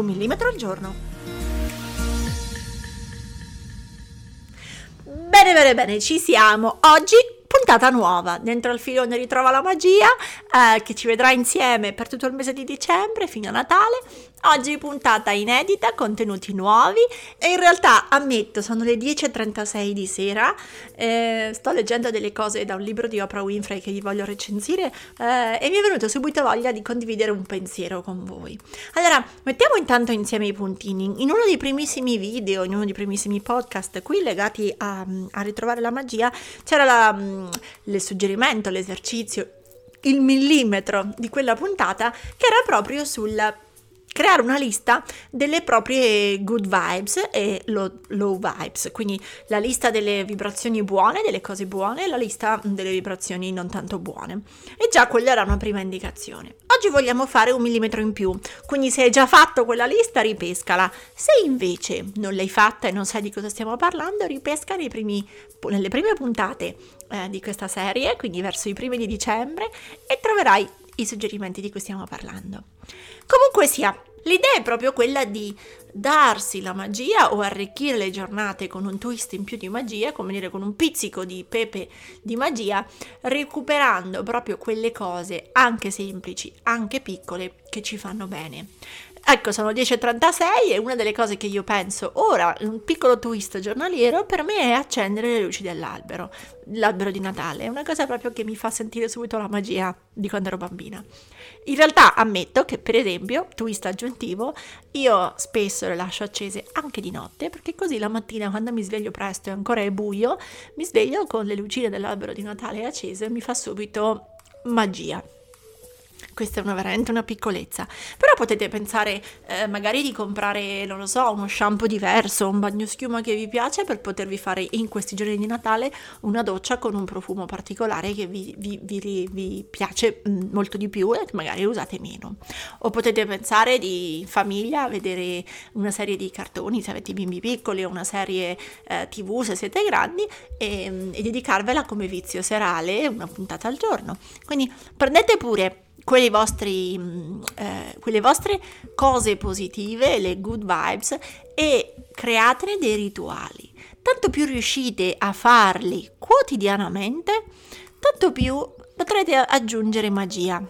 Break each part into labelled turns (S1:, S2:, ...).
S1: Un millimetro al giorno. Bene, bene, bene, ci siamo. Oggi puntata nuova. Dentro al filone ritrova la magia eh, che ci vedrà insieme per tutto il mese di dicembre fino a Natale Oggi puntata inedita, contenuti nuovi e in realtà ammetto sono le 10.36 di sera, eh, sto leggendo delle cose da un libro di Oprah Winfrey che vi voglio recensire eh, e mi è venuta subito voglia di condividere un pensiero con voi. Allora, mettiamo intanto insieme i puntini. In uno dei primissimi video, in uno dei primissimi podcast qui legati a, a ritrovare la magia, c'era la, mm, il suggerimento, l'esercizio, il millimetro di quella puntata che era proprio sul creare una lista delle proprie good vibes e low, low, vibes, quindi la lista delle vibrazioni buone, delle cose buone e la lista delle vibrazioni non tanto buone. E già quella era una prima indicazione. Oggi vogliamo fare un millimetro in più, quindi se hai già fatto quella lista ripescala. Se invece non l'hai fatta e non sai di cosa stiamo parlando, ripesca primi, nelle prime puntate eh, di questa serie, quindi verso i primi di dicembre, e troverai i suggerimenti di cui stiamo parlando. Comunque sia, l'idea è proprio quella di darsi la magia o arricchire le giornate con un twist in più di magia, come dire con un pizzico di pepe di magia, recuperando proprio quelle cose anche semplici, anche piccole, che ci fanno bene. Ecco, sono 10.36 e una delle cose che io penso ora, un piccolo twist giornaliero, per me è accendere le luci dell'albero, l'albero di Natale. È una cosa proprio che mi fa sentire subito la magia di quando ero bambina. In realtà ammetto che, per esempio, twist aggiuntivo, io spesso le lascio accese anche di notte, perché così la mattina quando mi sveglio presto e ancora è buio, mi sveglio con le lucine dell'albero di Natale accese e mi fa subito magia questa è una, veramente una piccolezza. Però potete pensare eh, magari di comprare, non lo so, uno shampoo diverso, un bagno schiuma che vi piace per potervi fare in questi giorni di Natale una doccia con un profumo particolare che vi, vi, vi, vi piace mm, molto di più e che magari usate meno. O potete pensare di famiglia, vedere una serie di cartoni se avete bimbi piccoli o una serie eh, tv se siete grandi e, e dedicarvela come vizio serale una puntata al giorno. Quindi prendete pure vostri, mm, eh, quelle vostre cose positive, le good vibes e createne dei rituali. Tanto più riuscite a farli quotidianamente, tanto più potrete aggiungere magia.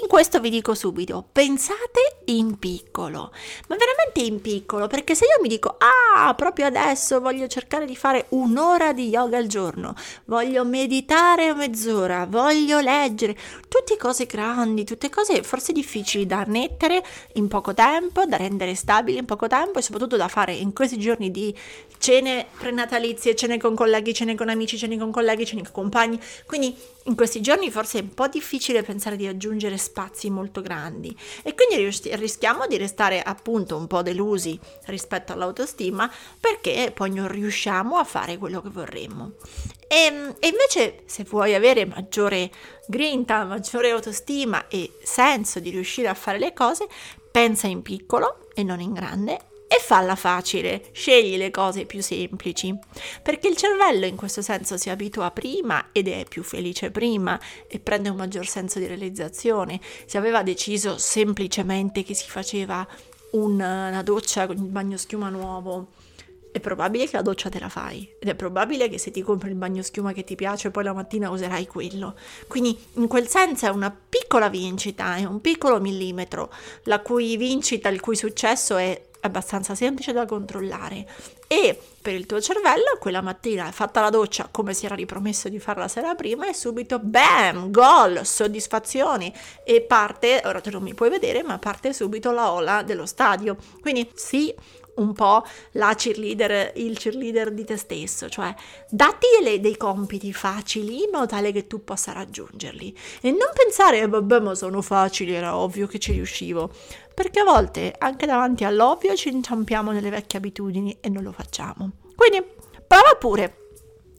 S1: In questo vi dico subito, pensate in piccolo, ma veramente in piccolo, perché se io mi dico, ah, proprio adesso voglio cercare di fare un'ora di yoga al giorno, voglio meditare mezz'ora, voglio leggere, tutte cose grandi, tutte cose forse difficili da annettere in poco tempo, da rendere stabili in poco tempo e soprattutto da fare in questi giorni di cene prenatalizie, cene con colleghi, cene con amici, cene con colleghi, cene con compagni, quindi in questi giorni forse è un po' difficile pensare di aggiungere spazi molto grandi e quindi rischiamo di restare appunto un po' delusi rispetto all'autostima perché poi non riusciamo a fare quello che vorremmo. E, ehm, e invece se vuoi avere maggiore grinta, maggiore autostima e senso di riuscire a fare le cose, pensa in piccolo e non in grande e falla facile, scegli le cose più semplici, perché il cervello in questo senso si abitua prima ed è più felice prima e prende un maggior senso di realizzazione. Se aveva deciso semplicemente che si faceva una, una doccia con il bagno schiuma nuovo, è probabile che la doccia te la fai ed è probabile che se ti compri il bagno schiuma che ti piace poi la mattina userai quello. Quindi in quel senso è una piccola vincita, è un piccolo millimetro, la cui vincita, il cui successo è abbastanza semplice da controllare. E per il tuo cervello quella mattina fatta la doccia come si era ripromesso di fare la sera prima e subito bam, gol, soddisfazioni. E parte, ora tu non mi puoi vedere ma parte subito la ola dello stadio. Quindi sì un po' la cheerleader, il cheerleader di te stesso, cioè datti delle, dei compiti facili in modo tale che tu possa raggiungerli e non pensare, eh, vabbè ma sono facili, era ovvio che ci riuscivo, perché a volte anche davanti all'ovvio ci inciampiamo nelle vecchie abitudini e non lo facciamo. Quindi prova pure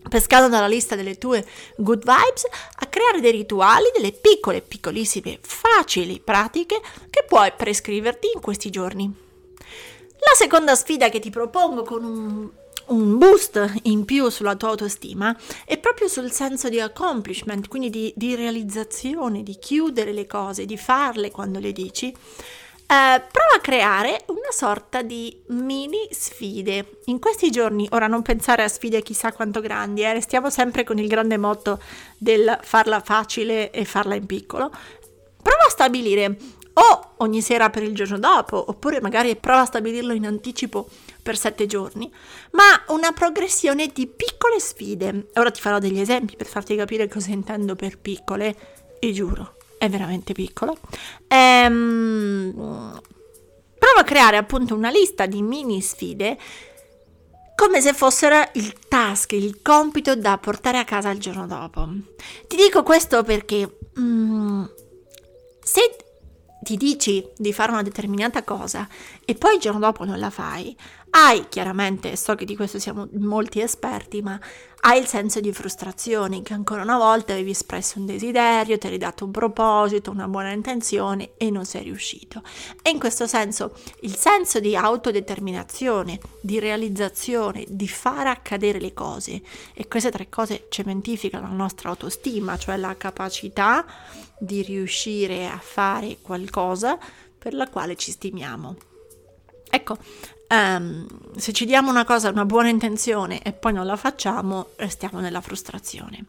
S1: pescando dalla lista delle tue good vibes, a creare dei rituali, delle piccole, piccolissime, facili pratiche che puoi prescriverti in questi giorni. La seconda sfida che ti propongo con un, un boost in più sulla tua autostima è proprio sul senso di accomplishment, quindi di, di realizzazione, di chiudere le cose, di farle quando le dici. Eh, prova a creare una sorta di mini sfide. In questi giorni, ora non pensare a sfide chissà quanto grandi, eh, restiamo sempre con il grande motto del farla facile e farla in piccolo. Prova a stabilire o ogni sera per il giorno dopo, oppure magari prova a stabilirlo in anticipo per sette giorni, ma una progressione di piccole sfide. Ora ti farò degli esempi per farti capire cosa intendo per piccole, e giuro, è veramente piccolo. Ehm, prova a creare appunto una lista di mini sfide come se fossero il task, il compito da portare a casa il giorno dopo. Ti dico questo perché mm, se ti dici di fare una determinata cosa e poi il giorno dopo non la fai, hai chiaramente, so che di questo siamo molti esperti, ma hai il senso di frustrazione che ancora una volta avevi espresso un desiderio, ti eri dato un proposito, una buona intenzione e non sei riuscito. E in questo senso il senso di autodeterminazione, di realizzazione, di far accadere le cose e queste tre cose cementificano la nostra autostima, cioè la capacità di riuscire a fare qualcosa per la quale ci stimiamo. Ecco, um, se ci diamo una cosa, una buona intenzione e poi non la facciamo, restiamo nella frustrazione.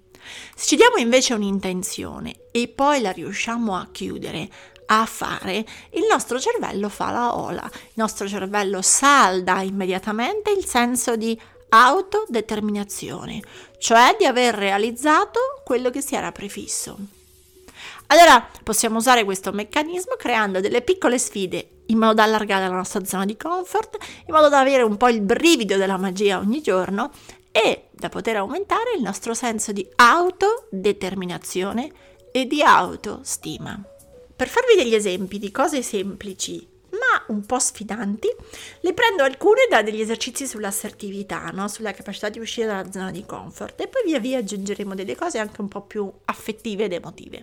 S1: Se ci diamo invece un'intenzione e poi la riusciamo a chiudere, a fare, il nostro cervello fa la ola, il nostro cervello salda immediatamente il senso di autodeterminazione, cioè di aver realizzato quello che si era prefisso. Allora possiamo usare questo meccanismo creando delle piccole sfide in modo da allargare la nostra zona di comfort, in modo da avere un po' il brivido della magia ogni giorno e da poter aumentare il nostro senso di autodeterminazione e di autostima. Per farvi degli esempi di cose semplici un po' sfidanti, le prendo alcune da degli esercizi sull'assertività, no? sulla capacità di uscire dalla zona di comfort e poi via via aggiungeremo delle cose anche un po' più affettive ed emotive.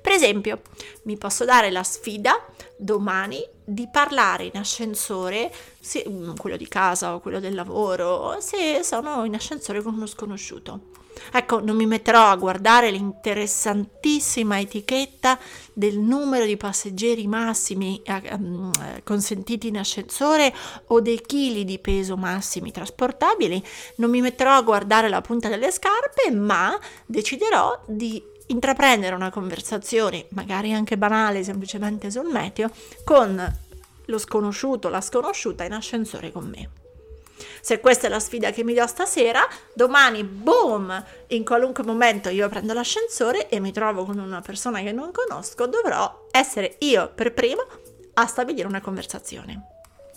S1: Per esempio, mi posso dare la sfida domani di parlare in ascensore, se, mm, quello di casa o quello del lavoro, se sono in ascensore con uno sconosciuto. Ecco, non mi metterò a guardare l'interessantissima etichetta del numero di passeggeri massimi eh, mm, consentiti in ascensore o dei chili di peso massimi trasportabili, non mi metterò a guardare la punta delle scarpe, ma deciderò di intraprendere una conversazione, magari anche banale, semplicemente sul meteo, con lo sconosciuto, la sconosciuta in ascensore con me. Se questa è la sfida che mi do stasera, domani, boom, in qualunque momento io prendo l'ascensore e mi trovo con una persona che non conosco, dovrò essere io per primo a stabilire una conversazione.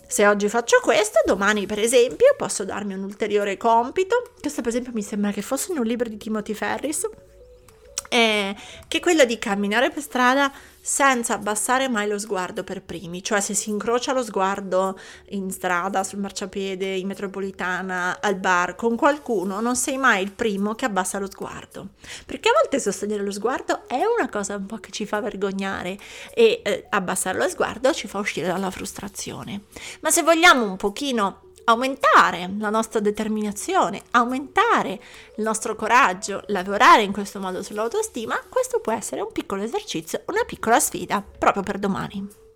S1: Se oggi faccio questo, domani per esempio posso darmi un ulteriore compito. Questo per esempio mi sembra che fosse in un libro di Timothy Ferris eh, che è quello di camminare per strada senza abbassare mai lo sguardo per primi, cioè se si incrocia lo sguardo in strada, sul marciapiede, in metropolitana, al bar, con qualcuno, non sei mai il primo che abbassa lo sguardo, perché a volte sostenere lo sguardo è una cosa un po' che ci fa vergognare e eh, abbassare lo sguardo ci fa uscire dalla frustrazione. Ma se vogliamo un pochino aumentare la nostra determinazione, aumentare il nostro coraggio, lavorare in questo modo sull'autostima, questo può essere un piccolo esercizio, una piccola sfida proprio per domani.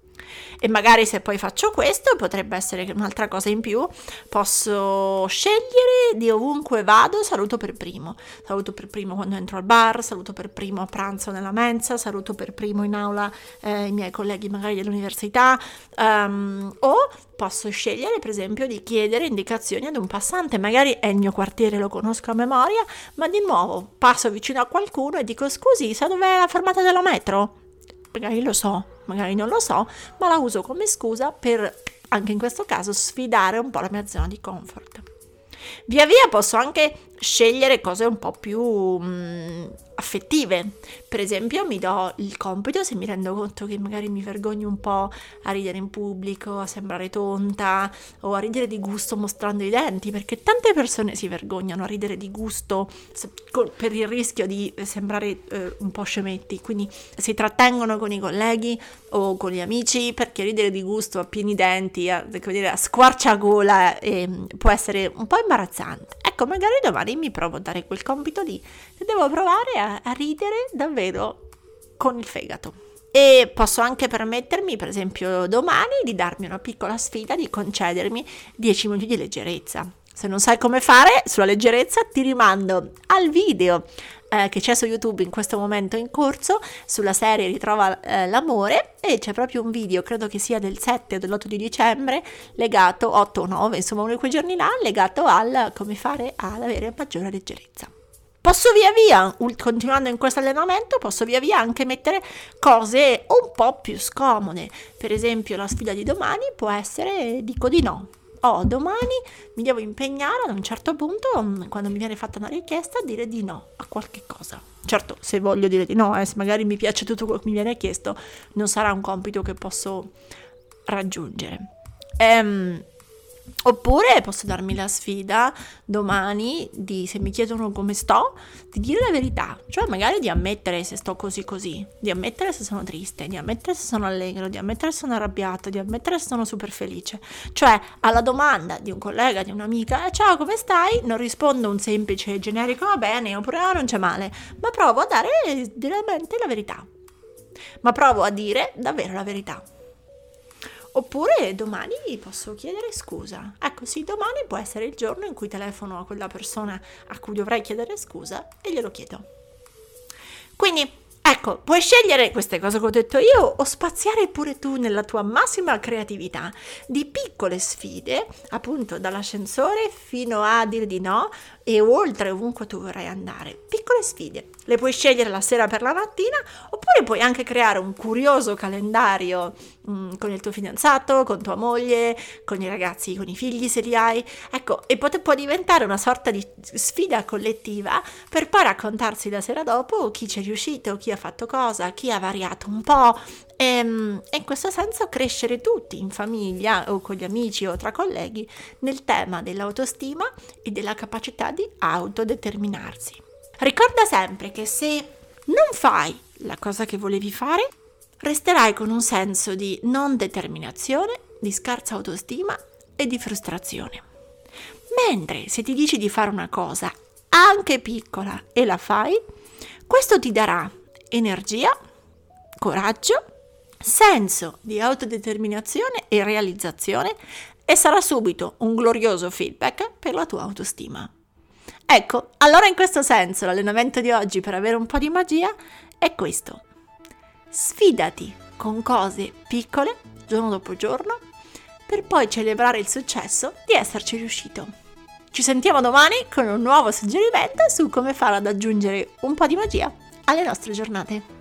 S1: E magari se poi faccio questo potrebbe essere un'altra cosa in più, posso scegliere di ovunque vado, saluto per primo. Saluto per primo quando entro al bar, saluto per primo a pranzo nella mensa, saluto per primo in aula eh, i miei colleghi magari dell'università um, o posso scegliere per esempio di chiedere indicazioni ad un passante, magari è il mio quartiere, lo conosco a memoria, ma di nuovo passo vicino a qualcuno e dico scusi, sa dov'è la fermata della metro? Magari lo so, magari non lo so, ma la uso come scusa per anche in questo caso sfidare un po' la mia zona di comfort. Via via posso anche scegliere cose un po' più mm, affettive. Per esempio, mi do il compito se mi rendo conto che magari mi vergogno un po' a ridere in pubblico, a sembrare tonta o a ridere di gusto mostrando i denti, perché tante persone si vergognano a ridere di gusto per il rischio di sembrare eh, un po' scemetti, quindi si trattengono con i colleghi o con gli amici perché ridere di gusto a pieni denti, a, dire, a squarciagola eh, può essere un po' imbarazzante. Ecco, magari domani mi provo a dare quel compito lì devo provare a, a ridere davvero con il fegato. E posso anche permettermi, per esempio, domani di darmi una piccola sfida, di concedermi 10 minuti di leggerezza. Se non sai come fare sulla leggerezza, ti rimando al video eh, che c'è su YouTube in questo momento in corso sulla serie Ritrova eh, l'amore e c'è proprio un video, credo che sia del 7 o dell'8 di dicembre, legato 8 o 9, insomma uno di quei giorni là, legato al come fare ad avere maggiore leggerezza. Posso via via, continuando in questo allenamento, posso via via anche mettere cose un po' più scomode. Per esempio la sfida di domani può essere dico di no, oh, domani mi devo impegnare ad un certo punto, mm, quando mi viene fatta una richiesta, a dire di no a qualche cosa. Certo, se voglio dire di no, eh, se magari mi piace tutto quello che mi viene chiesto, non sarà un compito che posso raggiungere. Ehm, Oppure posso darmi la sfida domani di, se mi chiedono come sto, di dire la verità, cioè magari di ammettere se sto così così, di ammettere se sono triste, di ammettere se sono allegro, di ammettere se sono arrabbiato, di ammettere se sono super felice. Cioè alla domanda di un collega, di un'amica, ciao come stai? Non rispondo un semplice generico va bene oppure ah, non c'è male, ma provo a dare direttamente la verità. Ma provo a dire davvero la verità. Oppure domani posso chiedere scusa. Ecco, sì, domani può essere il giorno in cui telefono a quella persona a cui dovrei chiedere scusa e glielo chiedo. Quindi Ecco, puoi scegliere queste cose che ho detto io o spaziare pure tu nella tua massima creatività di piccole sfide, appunto dall'ascensore fino a dire di no e oltre ovunque tu vorrai andare. Piccole sfide. Le puoi scegliere la sera per la mattina oppure puoi anche creare un curioso calendario mh, mm, con il tuo fidanzato, con tua moglie, con i ragazzi, con i figli se li hai. Ecco, e pot- può diventare una sorta di sfida collettiva per poi raccontarsi la sera dopo chi ci è riuscito, chi ha fatto cosa, chi ha variato un po'. E, ehm, e in questo senso crescere tutti in famiglia o con gli amici o tra colleghi nel tema dell'autostima e della capacità di autodeterminarsi. Ricorda sempre che se non fai la cosa che volevi fare, resterai con un senso di non determinazione, di scarsa autostima e di frustrazione. Mentre se ti dici di fare una cosa anche piccola e la fai, questo ti darà energia, coraggio, senso di autodeterminazione e realizzazione e sarà subito un glorioso feedback per la tua autostima. Ecco, allora in questo senso l'allenamento di oggi per avere un po' di magia è questo. Sfidati con cose piccole, giorno dopo giorno, per poi celebrare il successo di esserci riuscito. Ci sentiamo domani con un nuovo suggerimento su come fare ad aggiungere un po' di magia alle nostre giornate.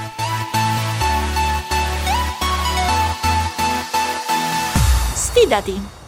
S1: Sfidati!